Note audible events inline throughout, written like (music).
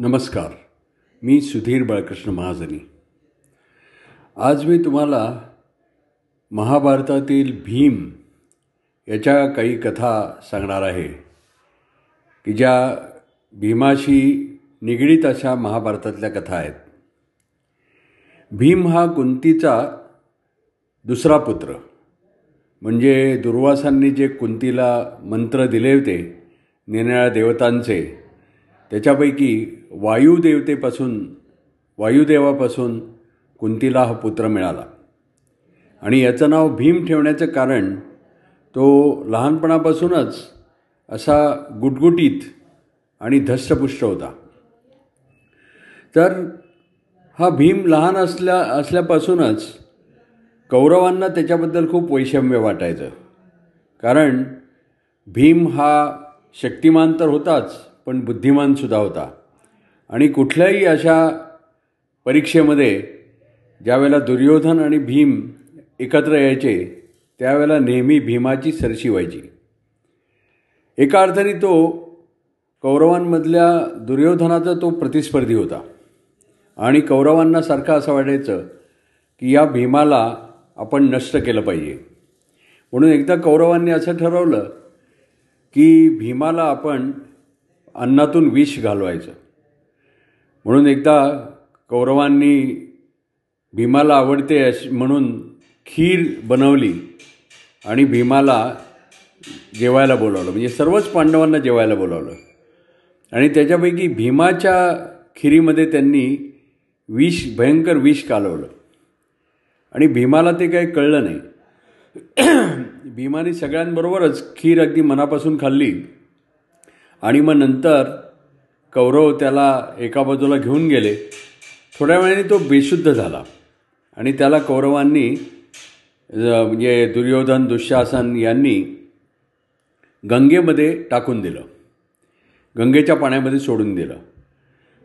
नमस्कार. मी सुधीर बाळकृष्ण महाजनी. आज मी तुम्हाला महाभारतातील भीम याच्या काही कथा सांगणार आहे की ज्या भीमाशी निगडीत अशा महाभारतातल्या कथा आहेत. भीम हा कुंतीचा दुसरा पुत्र म्हणजे दुर्वासांनी जे कुंतीला मंत्र दिले होते निरनिळ्या देवतांचे त्याच्यापैकी वायुदेवतेपासून वायुदेवापासून कुंतीला हा पुत्र मिळाला. आणि याचं नाव भीम ठेवण्याचं कारण तो लहानपणापासूनच असा गुटगुटीत आणि धष्टपुष्ट होता. तर हा भीम लहान असल्या असल्यापासूनच कौरवांना त्याच्याबद्दल खूप वैषम्य वाटायचं. कारण भीम हा शक्तिमान तर होताच पण बुद्धिमानसुद्धा होता. आणि कुठल्याही अशा परीक्षेमध्ये ज्यावेळेला दुर्योधन आणि भीम एकत्र यायचे त्यावेळेला नेहमी भीमाची सरशी व्हायची. एका अर्थाने तो कौरवांमधल्या दुर्योधनाचा तो प्रतिस्पर्धी होता. आणि कौरवांना सारखं असं वाटायचं की या भीमाला आपण नष्ट केलं पाहिजे. म्हणून एकदा कौरवांनी असं ठरवलं की भीमाला आपण अन्नातून विष घालवायचं. म्हणून एकदा कौरवांनी भीमाला आवडते अशी म्हणून खीर बनवली आणि भीमाला जेवायला बोलावलं. म्हणजे सर्वच पांडवांना जेवायला बोलावलं. आणि त्याच्यापैकी भीमाच्या खिरीमध्ये त्यांनी विष भयंकर विष कालवलं. आणि भीमाला ते काही कळलं नाही. (clears throat) भीमाने सगळ्यांबरोबरच खीर अगदी मनापासून खाल्ली. आणि मग नंतर कौरव त्याला एका बाजूला घेऊन गेले. थोड्या वेळाने तो बेशुद्ध झाला. आणि त्याला कौरवांनी म्हणजे दुर्योधन दुःशासन यांनी गंगेमध्ये टाकून दिलं. गंगेच्या पाण्यामध्ये सोडून दिलं.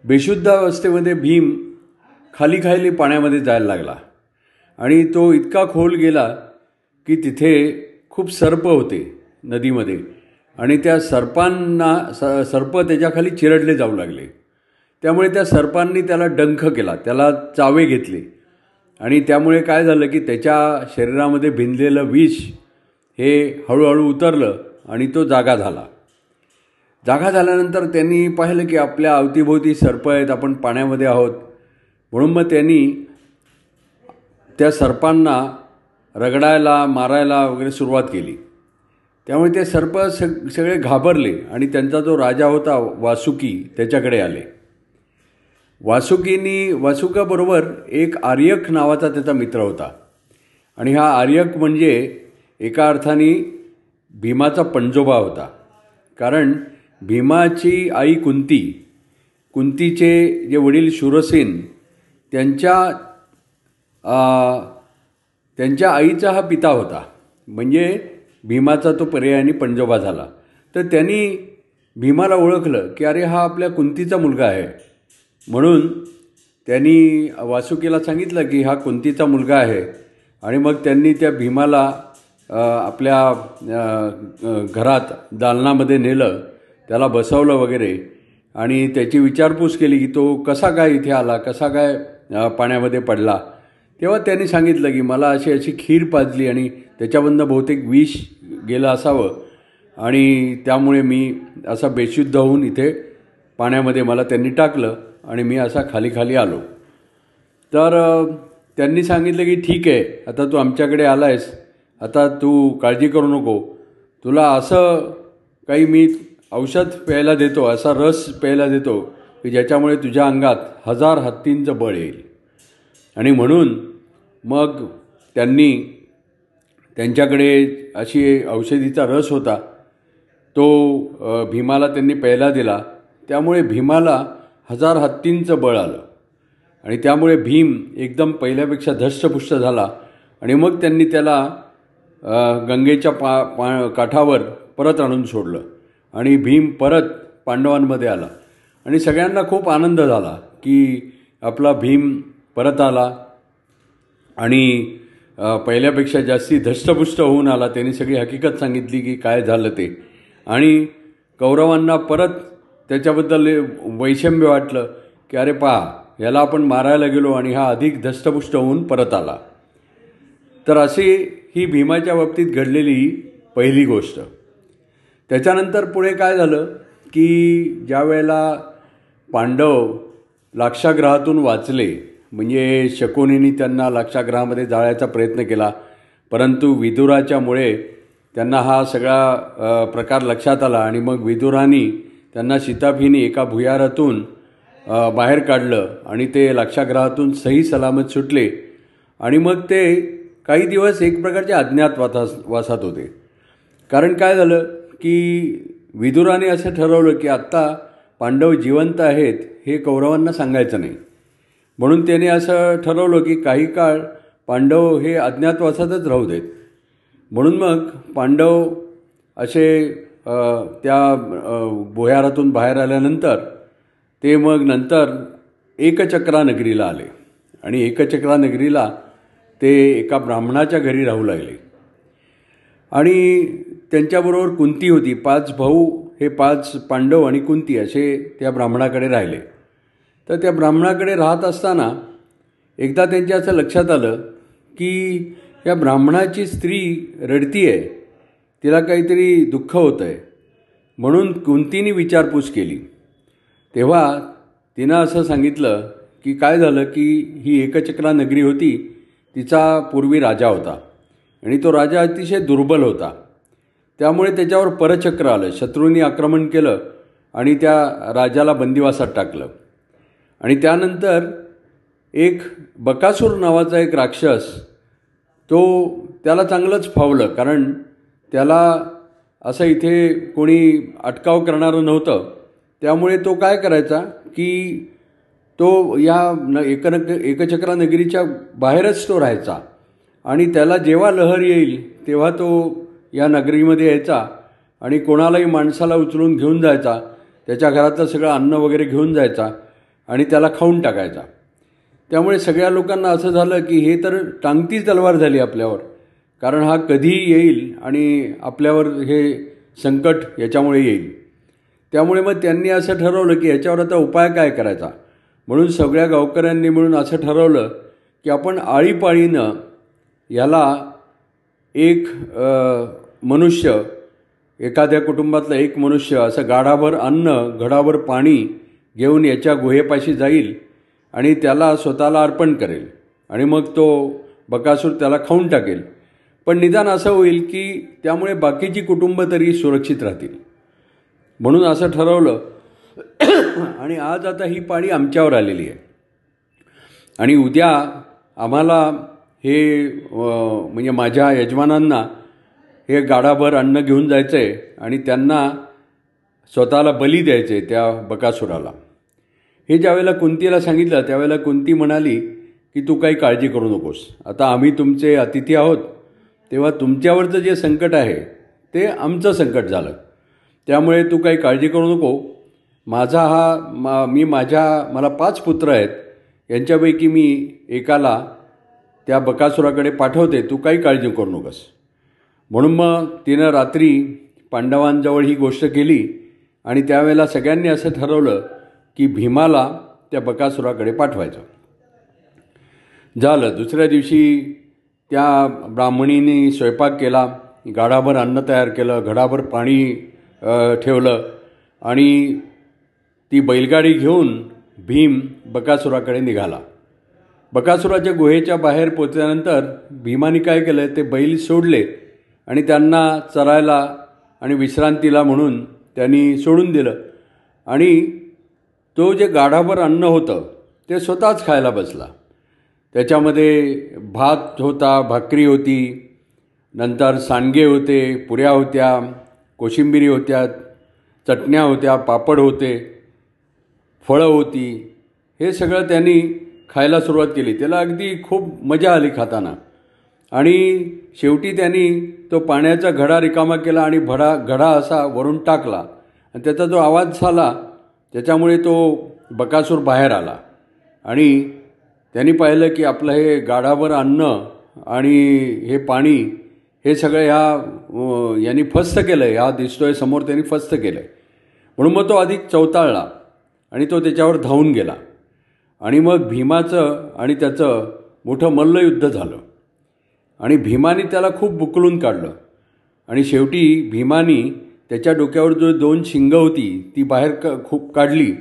बेशुद्ध अवस्थेमध्ये भीम खाली खाली पाण्यामध्ये जायला लागला. आणि तो इतका खोल गेला की तिथे खूप सर्प होते नदीमध्ये. आणि त्या सर्पांना स सर्प त्याच्याखाली चिरडले जाऊ लागले. त्यामुळे त्या सर्पांनी त्याला डंख केला त्याला चावे घेतले. आणि त्यामुळे काय झालं की त्याच्या शरीरामध्ये भिनलेलं विष हे हळूहळू उतरलं आणि तो जागा झाला. जागा झाल्यानंतर त्यांनी पाहिलं की आपल्या अवतीभोवती सर्प आहेत आपण पाण्यामध्ये आहोत. म्हणून मग त्यांनी त्या सर्पांना रगडायला मारायला वगैरे सुरुवात केली. त्यामुळे ते सर्प सग सगळे घाबरले आणि त्यांचा जो राजा होता वासुकी त्याच्याकडे आले. वासुकीनी वासुकाबरोबर एक आर्यक नावाचा त्याचा मित्र होता. आणि हा आर्यक म्हणजे एका अर्थाने भीमाचा पणजोबा होता. कारण भीमाची आई कुंती कुंतीचे जे वडील शूरसेन त्यांच्या त्यांच्या आईचा हा पिता होता. म्हणजे भीमाचा तो पर्यायाने पणजोबा झाला. तर त्यांनी भीमाला ओळखलं की अरे हा आपल्या कुंतीचा मुलगा आहे. म्हणून त्यांनी वासुकीला सांगितलं की हा कुंतीचा मुलगा आहे. आणि मग त्यांनी त्या भीमाला आपल्या घरात दालनामध्ये नेलं त्याला बसवलं वगैरे. आणि त्याची विचारपूस केली की तो कसा काय इथे आला? कसा काय पाण्यामध्ये पडला? तेव्हा त्यांनी सांगितलं की मला अशी अशी खीर पाजली आणि त्याच्यामधनं बहुतेक विष गेलं असावं. आणि त्यामुळे मी असा बेशुद्ध होऊन इथे पाण्यामध्ये मला त्यांनी टाकलं आणि मी असा खाली खाली आलो. तर त्यांनी सांगितलं की ठीक आहे आता तू आमच्याकडे आला आहेस आता तू काळजी करू नको. तुला असं काही मी औषध प्यायला देतो असा रस प्यायला देतो की ज्याच्यामुळे तुझ्या अंगात हजार हत्तींचं बळ येईल. आणि म्हणून मग त्यांनी त्यांच्याकडे अशी औषधीचा रस होता. तो भीमाला त्यांनी प्यायला दिला. त्यामुळे भीमाला हजार हत्तींचं बळ आलं. आणि त्यामुळे भीम एकदम पहिल्यापेक्षा धष्टपुष्ट झाला. आणि मग त्यांनी त्याला गंगेच्या पा पा काठावर परत आणून सोडलं. आणि भीम परत पांडवांमध्ये आला. आणि सगळ्यांना खूप आनंद झाला की आपला भीम परत आला. आणि पहिल्यापेक्षा जास्ती धष्टपुष्ट होऊन आला. त्यांनी सगळी हकीकत सांगितली की काय झालं ते. आणि कौरवांना परत त्याच्याबद्दल वैषम्य वाटलं की अरे पहा याला आपण मारायला गेलो आणि हा अधिक धष्टपुष्ट होऊन परत आला. तर अशी ही भीमाच्या बाबतीत घडलेली पहिली गोष्ट. त्याच्यानंतर पुढे काय झालं की ज्या वेळेला पांडव लाक्षाग्रहातून वाचले म्हणजे शकुनीने त्यांना लाक्षागृहामध्ये जाळायचा प्रयत्न केला परंतु विदुराच्यामुळे त्यांना हा सगळा प्रकार लक्षात आला आणि मग विदुरानी त्यांना सीताफीनी एका भुयारातून बाहेर काढलं आणि ते लक्षाग्रहातून सही सलामत सुटले आणि मग ते काही दिवस एक प्रकारच्या अज्ञात वासास वासात होते. कारण काय झालं की विदुराने असं ठरवलं की आत्ता पांडव जिवंत आहेत हे कौरवांना सांगायचं नाही. म्हणून त्याने असं ठरवलं की काही काळ पांडव हे अज्ञातवासातच राहू देत. म्हणून मग पांडव असे त्या भुयारातून बाहेर आल्यानंतर ते मग नंतर एकचक्रा नगरीला आले. आणि एकचक्रा नगरीला ते एका ब्राह्मणाच्या घरी राहू लागले. आणि त्यांच्याबरोबर कुंती होती. पाच भाऊ हे पाच पांडव आणि कुंती असे त्या ब्राह्मणाकडे राहिले. तर त्या ब्राह्मणाकडे राहत असताना एकदा त्यांच्या असं लक्षात आलं की या ब्राह्मणाची स्त्री रडती आहे. तिला काहीतरी दुःख होतं आहे म्हणून कुंतीने विचारपूस केली. तेव्हा तिनं असं सांगितलं की काय झालं की ही एकचक्रा नगरी होती. तिचा पूर्वी राजा होता. आणि तो राजा अतिशय दुर्बल होता. त्यामुळे त्याच्यावर परचक्र आलं. शत्रूंनी आक्रमण केलं आणि त्या राजाला बंदिवासात टाकलं. आणि त्यानंतर एक बकासूर नावाचा एक राक्षस तो त्याला चांगलंच फावलं कारण त्याला असं इथे कोणी अटकाव करणारं नव्हतं. त्यामुळे तो काय करायचा की तो या न एकनक एकचक्रा नगरीच्या बाहेरच तो राहायचा आणि त्याला जेव्हा लहर येईल तेव्हा तो या नगरीमध्ये यायचा आणि कोणालाही माणसाला उचलून घेऊन जायचा त्याच्या घरातलं सगळं अन्न वगैरे घेऊन जायचा. आणि त्याला खाऊन टाकायचा. त्यामुळे सगळ्या लोकांना असं झालं की हे तर टांगतीच तलवार झाली आपल्यावर. कारण हा कधी येईल आणि आपल्यावर हे संकट याच्यामुळे येईल. त्यामुळे मग त्यांनी असं ठरवलं की याच्यावर आता उपाय काय करायचा? म्हणून सगळ्या गावकऱ्यांनी मिळून असं ठरवलं की आपण आळीपाळीनं याला एक मनुष्य एखाद्या कुटुंबातलं एक मनुष्य असं गाढाभर अन्न घडाभर पाणी घेऊन याच्या गुहेपाशी जाईल आणि त्याला स्वतःला अर्पण करेल. आणि मग तो बकासूर त्याला खाऊन टाकेल. पण निदान असं होईल की त्यामुळे बाकीची कुटुंब तरी सुरक्षित राहतील. म्हणून असं ठरवलं. आणि आज आता ही पाळी आमच्यावर आलेली आहे. आणि उद्या आम्हाला हे म्हणजे माझ्या यजमानांना हे गाडाभर अन्न घेऊन जायचं आहे आणि त्यांना स्वतःला बली द्यायचं आहे त्या बकासुराला. हे ज्यावेळेला कुंतीला सांगितलं त्यावेळेला कुंती म्हणाली की तू काही काळजी करू नकोस. आता आम्ही तुमचे अतिथी आहोत. तेव्हा तुमच्यावरचं जे संकट आहे ते आमचं संकट झालं. त्यामुळे तू काही काळजी करू नको. माझा हा मा मी माझ्या मला पाच पुत्र आहेत. यांच्यापैकी मी एकाला त्या बकासुराकडे पाठवते. तू काही काळजी करू नकोस. म्हणून मग तिनं रात्री पांडवांजवळ ही गोष्ट केली आणि त्यावेळेला सगळ्यांनी असं ठरवलं की भीमाला त्या बकासुराकडे पाठवायचं. झालं. दुसऱ्या दिवशी त्या ब्राह्मणीने स्वयंपाक केला गाडाभर अन्न तयार केलं घडाभर पाणी ठेवलं आणि ती बैलगाडी घेऊन भीम बकासुराकडे निघाला. बकासुराच्या गुहेच्या बाहेर पोचल्यानंतर भीमाने काय केलं ते बैल सोडले आणि त्यांना चरायला आणि विश्रांतीला म्हणून त्यांनी सोडून दिलं आणि तो जे गाढाभर अन्न होतं ते स्वतःच खायला बसला. त्याच्यामध्ये भात होता भाकरी होती नंतर सांडगे होते पुऱ्या होत्या कोशिंबिरी होत्या चटण्या होत्या पापड होते फळं होती. हे सगळं त्यांनी खायला सुरुवात केली. त्याला अगदी खूप मजा आली खाताना. आणि शेवटी त्यांनी तो पाण्याचा घडा रिकामा केला आणि भडा घडा असा वरून टाकला. आणि त्याचा जो आवाज झाला त्याच्यामुळे तो बकासूर बाहेर आला. आणि त्यांनी पाहिलं की आपलं हे गाडावर अन्न आणि हे पाणी हे सगळं ह्या यांनी फस्त केलं आहे ह्या दिसतोय समोर त्यांनी फस्त केलं आहे म्हणून मग तो अधिक चवताळला आणि तो त्याच्यावर धावून गेला. आणि मग भीमाचं आणि त्याचं मोठं मल्लयुद्ध झालं. आणि भीमाने त्याला खूप बुकलून काढलं. आणि शेवटी भीमानी त्याच्या डोक्यावर जो दोन शिंगं होती ती बाहेर क खूप काढली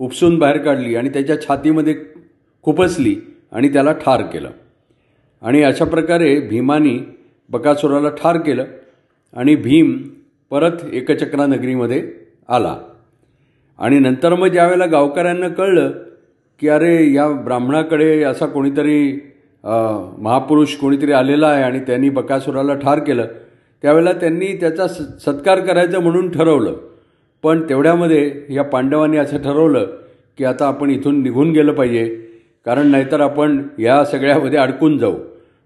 उपसून बाहेर काढली आणि त्याच्या छातीमध्ये खुपसली आणि त्याला ठार केलं. आणि अशा प्रकारे भीमानी बकासुराला ठार केलं आणि भीम परत एकचक्रा नगरीमध्ये आला. आणि नंतर मग ज्यावेळेला गावकऱ्यांना कळलं की अरे या ब्राह्मणाकडे असा कोणीतरी महापुरुष कोणीतरी आलेला आहे आणि त्यांनी बकासुराला ठार केलं त्यावेळेला त्यांनी त्याचा स सत्कार करायचं म्हणून ठरवलं. पण तेवढ्यामध्ये या पांडवांनी असं ठरवलं की आता आपण इथून निघून गेलं पाहिजे कारण नाहीतर आपण या सगळ्यामध्ये अडकून जाऊ.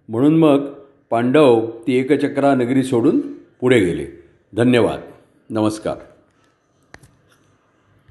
म्हणून मग पांडव ती एकचक्रा नगरी सोडून पुढे गेले. धन्यवाद. नमस्कार.